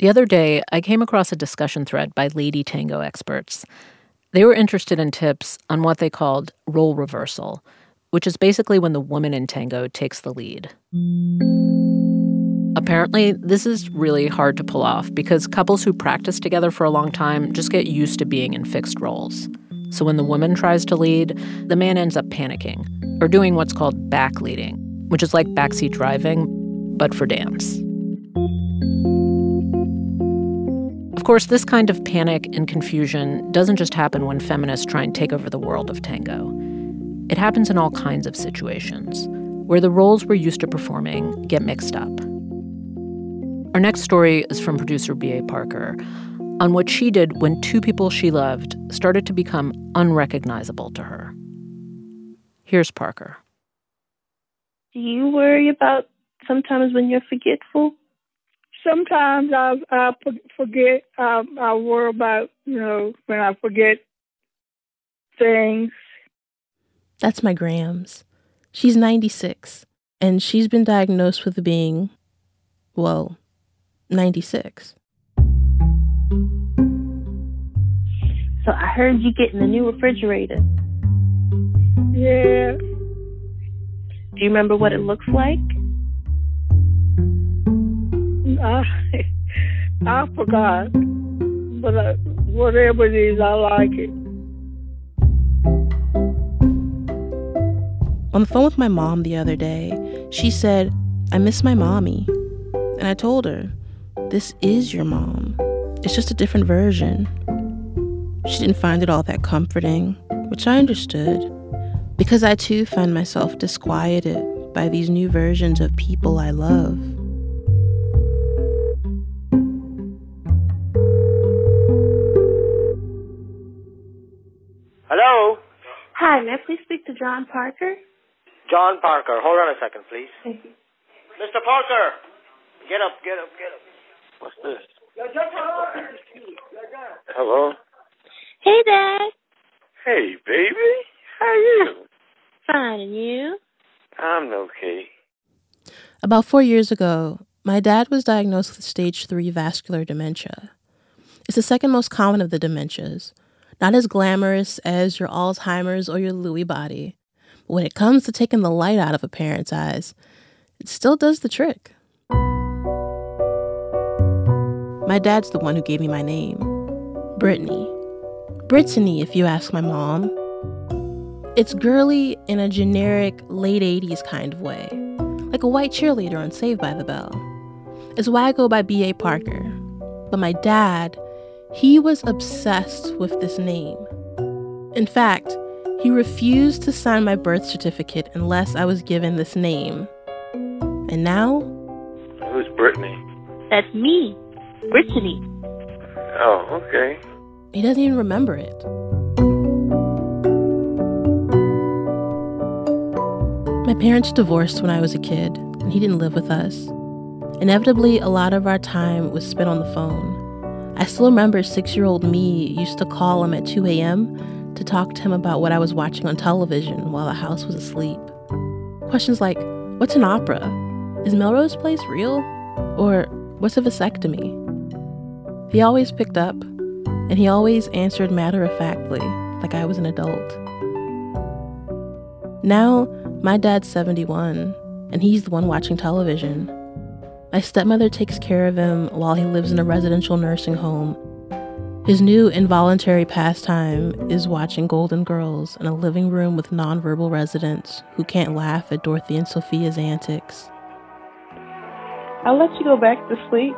The other day, I came across a discussion thread by lady tango experts. They were interested in tips on what they called role reversal, which is basically when the woman in tango takes the lead. Apparently, this is really hard to pull off because couples who practice together for a long time just get used to being in fixed roles. So when the woman tries to lead, the man ends up panicking or doing what's called back leading, which is like backseat driving, but for dance. Of course, this kind of panic and confusion doesn't just happen when feminists try and take over the world of tango. It happens in all kinds of situations where the roles we're used to performing get mixed up. Our next story is from producer B.A. Parker on what she did when two people she loved started to become unrecognizable to her. Here's Parker. Do you worry about sometimes when you're forgetful? Sometimes I I forget. I I worry about you know when I forget things. That's my Grams. She's 96, and she's been diagnosed with being, well, 96. So I heard you getting a new refrigerator. Yeah. Do you remember what it looks like? I I forgot, but uh, whatever it is, I like it. On the phone with my mom the other day, she said, I miss my mommy. And I told her, This is your mom. It's just a different version. She didn't find it all that comforting, which I understood, because I too find myself disquieted by these new versions of people I love. Hello? Hi, may I please speak to John Parker? John Parker. Hold on a second, please. Thank you. Mr. Parker! Get up, get up, get up. What's this? Hello? Hey, Dad. Hey, baby. How are you? Fine, and you? I'm okay. About four years ago, my dad was diagnosed with stage 3 vascular dementia. It's the second most common of the dementias, not as glamorous as your Alzheimer's or your Lewy body. But when it comes to taking the light out of a parent's eyes, it still does the trick. My dad's the one who gave me my name Brittany. Brittany, if you ask my mom. It's girly in a generic late 80s kind of way, like a white cheerleader on Saved by the Bell. It's why I go by B.A. Parker. But my dad, he was obsessed with this name. In fact, he refused to sign my birth certificate unless I was given this name. And now? Who's Brittany? That's me, Brittany. Oh, okay. He doesn't even remember it. My parents divorced when I was a kid, and he didn't live with us. Inevitably, a lot of our time was spent on the phone. I still remember six year old me used to call him at 2 a.m. to talk to him about what I was watching on television while the house was asleep. Questions like, What's an opera? Is Melrose Place real? Or what's a vasectomy? He always picked up, and he always answered matter of factly, like I was an adult. Now, my dad's 71, and he's the one watching television. My stepmother takes care of him while he lives in a residential nursing home. His new involuntary pastime is watching Golden Girls in a living room with nonverbal residents who can't laugh at Dorothy and Sophia's antics. I'll let you go back to sleep.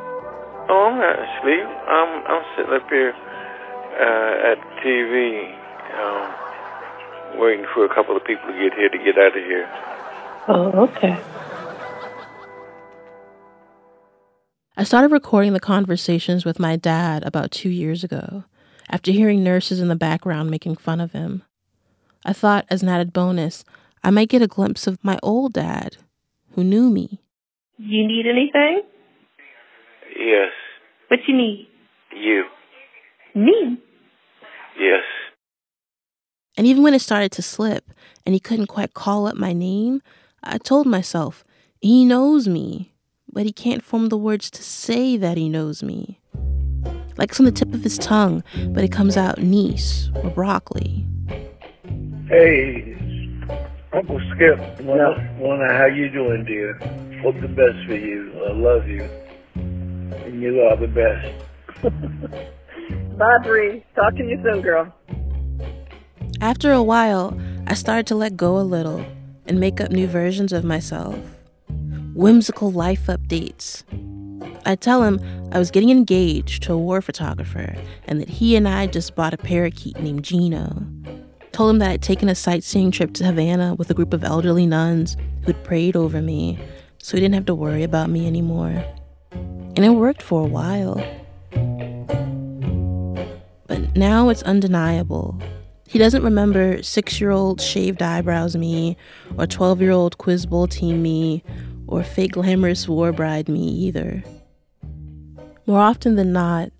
Oh, I'm not asleep. I'm I'm sitting up here uh, at the TV, um, waiting for a couple of people to get here to get out of here. Oh, okay. I started recording the conversations with my dad about two years ago, after hearing nurses in the background making fun of him. I thought, as an added bonus, I might get a glimpse of my old dad, who knew me. You need anything? Yes. What you need? You. Me? Yes. And even when it started to slip and he couldn't quite call up my name, I told myself, he knows me, but he can't form the words to say that he knows me. Like it's on the tip of his tongue, but it comes out niece or broccoli. Hey, Uncle Skip. Wonder, wonder how you doing, dear. Hope the best for you. I love you. And you are the best. Bye, Bree. Talk to you soon, girl. After a while, I started to let go a little and make up new versions of myself. Whimsical life updates. I tell him I was getting engaged to a war photographer and that he and I just bought a parakeet named Gino. Told him that I'd taken a sightseeing trip to Havana with a group of elderly nuns who'd prayed over me, so he didn't have to worry about me anymore. And it worked for a while. But now it's undeniable. He doesn't remember six year old shaved eyebrows me, or 12 year old quiz bowl team me, or fake glamorous war bride me either. More often than not,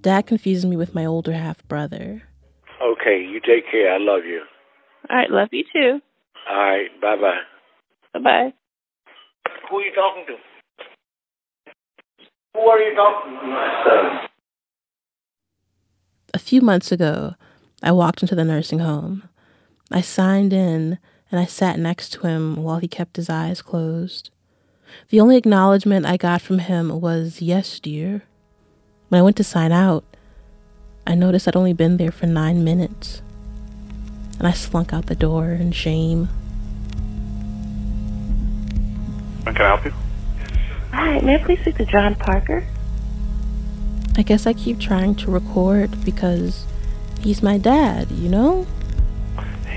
Dad confuses me with my older half brother. Okay, you take care. I love you. All right, love you too. All right, bye bye. Bye bye. Who are you talking to? Who are you talking to? My son. A few months ago, I walked into the nursing home. I signed in and I sat next to him while he kept his eyes closed. The only acknowledgement I got from him was, Yes, dear. When I went to sign out, I noticed I'd only been there for nine minutes. And I slunk out the door in shame. Can I help you? Hi, may I please speak to John Parker? I guess I keep trying to record because he's my dad, you know?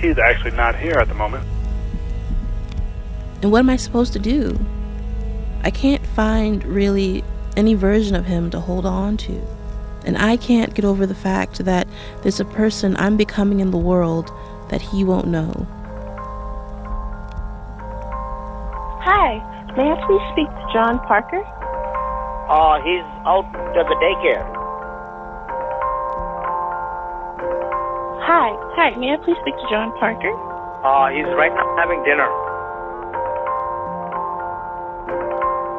He's actually not here at the moment. And what am I supposed to do? I can't find really any version of him to hold on to. And I can't get over the fact that there's a person I'm becoming in the world that he won't know. Hi, may I please speak to John Parker? Uh, he's out at the daycare. Hi, hi, may I please speak to John Parker? Uh, he's right now having dinner.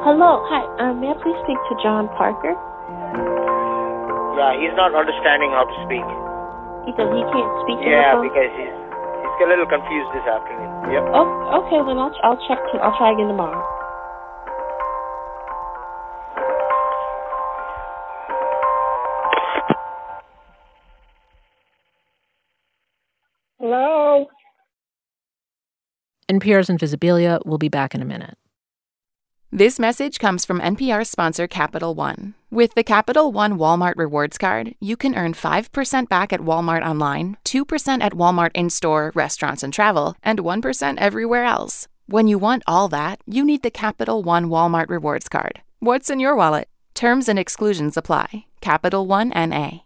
Hello, hi, uh, may I please speak to John Parker? Yeah, he's not understanding how to speak. Because he can't speak on the Yeah, because he's he's got a little confused this afternoon. Yep. Oh, okay, then I'll, I'll check, I'll try again tomorrow. Hello? NPR's Invisibilia will be back in a minute. This message comes from NPR sponsor Capital One. With the Capital One Walmart Rewards Card, you can earn 5% back at Walmart online, 2% at Walmart in store, restaurants, and travel, and 1% everywhere else. When you want all that, you need the Capital One Walmart Rewards Card. What's in your wallet? Terms and exclusions apply. Capital One NA.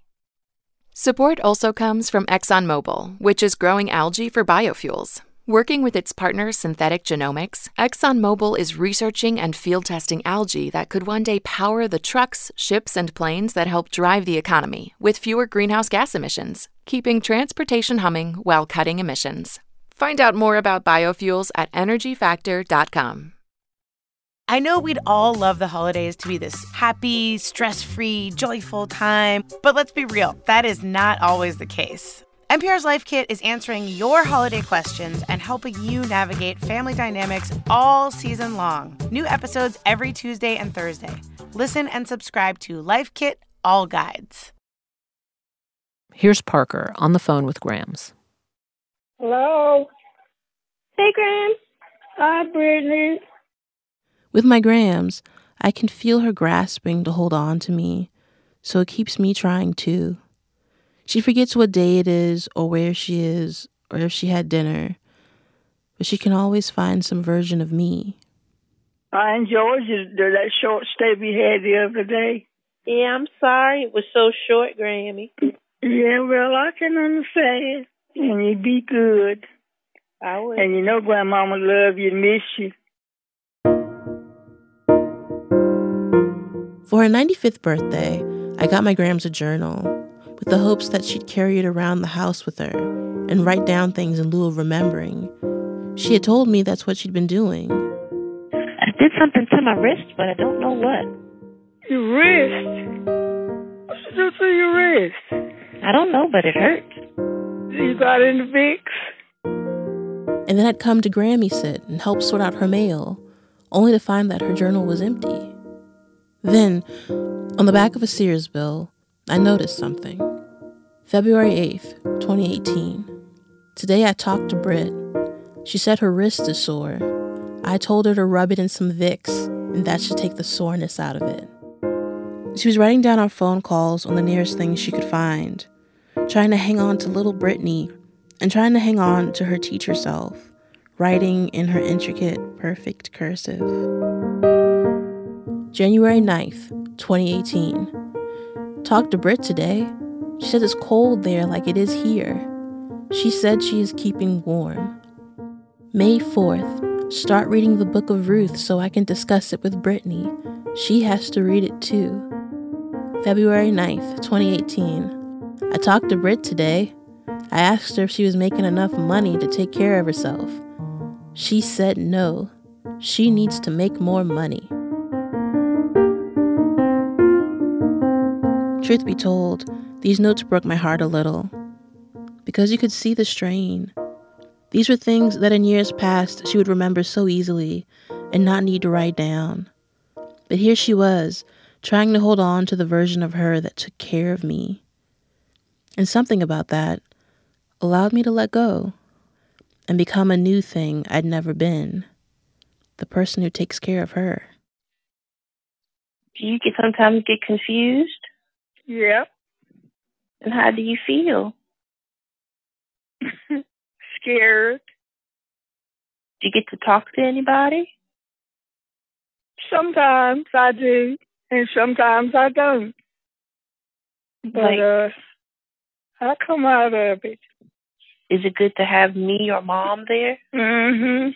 Support also comes from ExxonMobil, which is growing algae for biofuels. Working with its partner Synthetic Genomics, ExxonMobil is researching and field testing algae that could one day power the trucks, ships, and planes that help drive the economy with fewer greenhouse gas emissions, keeping transportation humming while cutting emissions. Find out more about biofuels at energyfactor.com. I know we'd all love the holidays to be this happy, stress free, joyful time, but let's be real, that is not always the case. NPR's Life Kit is answering your holiday questions and helping you navigate family dynamics all season long. New episodes every Tuesday and Thursday. Listen and subscribe to Life Kit All Guides. Here's Parker on the phone with Grams. Hello? Hey, Graham. Hi, Brittany. With my Grams, I can feel her grasping to hold on to me, so it keeps me trying too. She forgets what day it is, or where she is, or if she had dinner, but she can always find some version of me. I enjoyed you, that short stay we had the other day. Yeah, I'm sorry. It was so short, Grammy. Yeah, well, I can understand. And you be good. I will. And you know Grandmama love you, and miss you. For her 95th birthday, I got my Grams a journal with the hopes that she'd carry it around the house with her and write down things in lieu of remembering. She had told me that's what she'd been doing. I did something to my wrist, but I don't know what. Your wrist? What did you do to your wrist? I don't know, but it hurts. You got any fix? And then I'd come to Grammy sit and help sort out her mail, only to find that her journal was empty. Then, on the back of a Sears bill, I noticed something. February 8th, 2018. Today I talked to Britt. She said her wrist is sore. I told her to rub it in some Vicks, and that should take the soreness out of it. She was writing down our phone calls on the nearest things she could find, trying to hang on to little Brittany and trying to hang on to her teacher self, writing in her intricate, perfect cursive. January 9th, 2018. Talked to Britt today. She says it's cold there like it is here. She said she is keeping warm. May 4th, start reading the book of Ruth so I can discuss it with Brittany. She has to read it too. February 9th, 2018. I talked to Britt today. I asked her if she was making enough money to take care of herself. She said no. She needs to make more money. Truth be told, these notes broke my heart a little because you could see the strain. These were things that in years past she would remember so easily and not need to write down. But here she was, trying to hold on to the version of her that took care of me. And something about that allowed me to let go and become a new thing I'd never been the person who takes care of her. Do you sometimes get confused? Yeah. And how do you feel? Scared. Do you get to talk to anybody? Sometimes I do, and sometimes I don't. But Like- uh, I come out of it. Is it good to have me or mom there? Mm-hmm.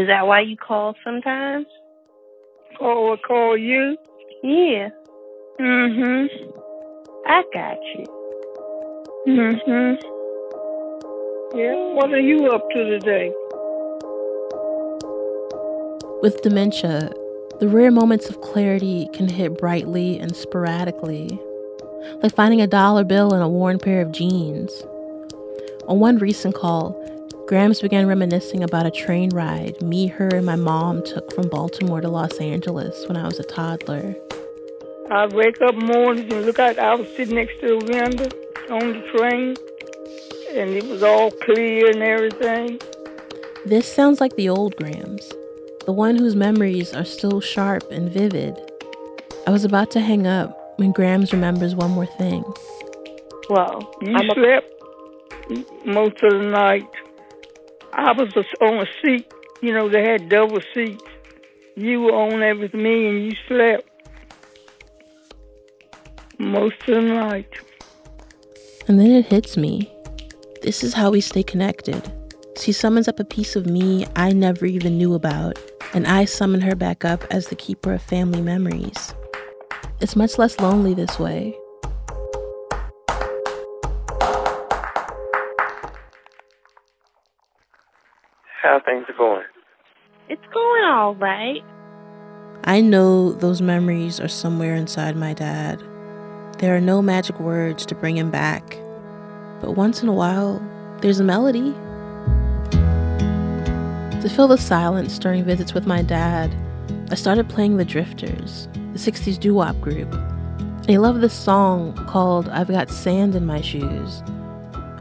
Is that why you call sometimes? Call call you. Yeah, Mm-hmm. I got you. Mm-hmm. Yeah. What are you up to today? With dementia, the rare moments of clarity can hit brightly and sporadically, like finding a dollar bill in a worn pair of jeans. On one recent call, Grams began reminiscing about a train ride me, her, and my mom took from Baltimore to Los Angeles when I was a toddler. I'd wake up mornings and look out. I was sitting next to the window on the train, and it was all clear and everything. This sounds like the old Grams, the one whose memories are still sharp and vivid. I was about to hang up when Grams remembers one more thing. Well, You I'm a, slept most of the night. I was just on a seat. You know, they had double seats. You were on there with me, and you slept most of the night. And then it hits me. This is how we stay connected. She summons up a piece of me I never even knew about, and I summon her back up as the keeper of family memories. It's much less lonely this way. How things are going? it's going all right. I know those memories are somewhere inside my dad. There are no magic words to bring him back. But once in a while, there's a melody. To fill the silence during visits with my dad, I started playing The Drifters, the 60s doo wop group. I love this song called I've Got Sand in My Shoes,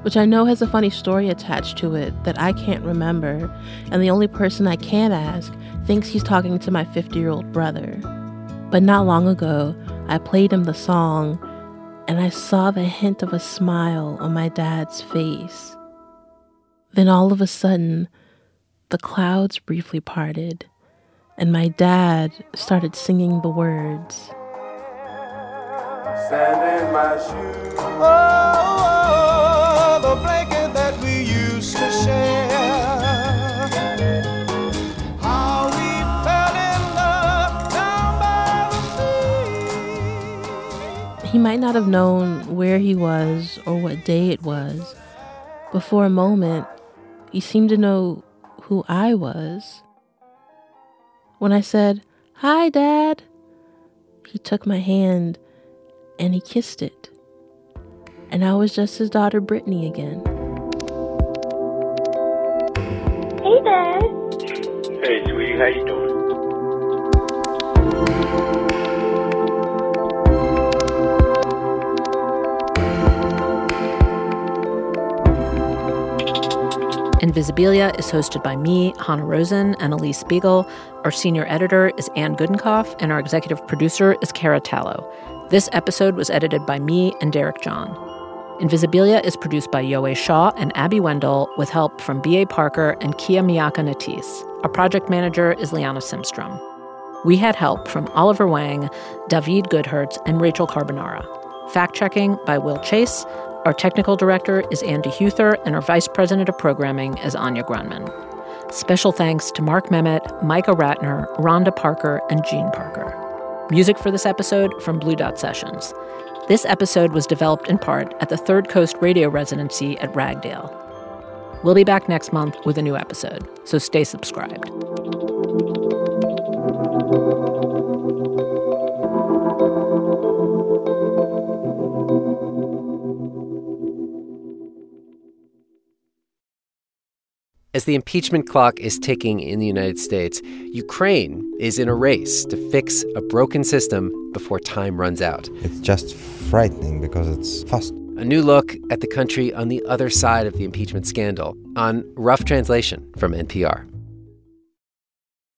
which I know has a funny story attached to it that I can't remember, and the only person I can ask thinks he's talking to my 50 year old brother. But not long ago, I played him the song, and I saw the hint of a smile on my dad's face. Then all of a sudden, the clouds briefly parted, and my dad started singing the words. Sand in my shoes. Oh, oh, oh the blanket might not have known where he was or what day it was, but for a moment, he seemed to know who I was. When I said, Hi, Dad, he took my hand and he kissed it. And I was just his daughter, Brittany, again. Hey, Dad. Hey, sweetie, how you doing? Invisibilia is hosted by me, Hanna Rosin, and Alix Spiegel. Our senior editor is Anne Gudenkauf, and our executive producer is Kara Tallow. This episode was edited by me and Derek John. Invisibilia is produced by Yowei Shaw and Abby Wendle with help from B.A. Parker and Kia Miakka Natisse. Our project manager is Liana Simstrom. We had help from Oliver Wang, David Goodhertz, and Rachel Carbonara. Fact checking by Will Chase. Our technical director is Andy Huether, and our vice president of programming is Anya Grundmann. Special thanks to Mark Memmott, Micah Ratner, Rhonda Parker, and Jean Parker. Music for this episode from Blue Dot Sessions. This episode was developed in part at the Third Coast Radio Residency at Ragdale. We'll be back next month with a new episode, so stay subscribed. As the impeachment clock is ticking in the United States, Ukraine is in a race to fix a broken system before time runs out. It's just frightening because it's fast. A new look at the country on the other side of the impeachment scandal on Rough Translation from NPR.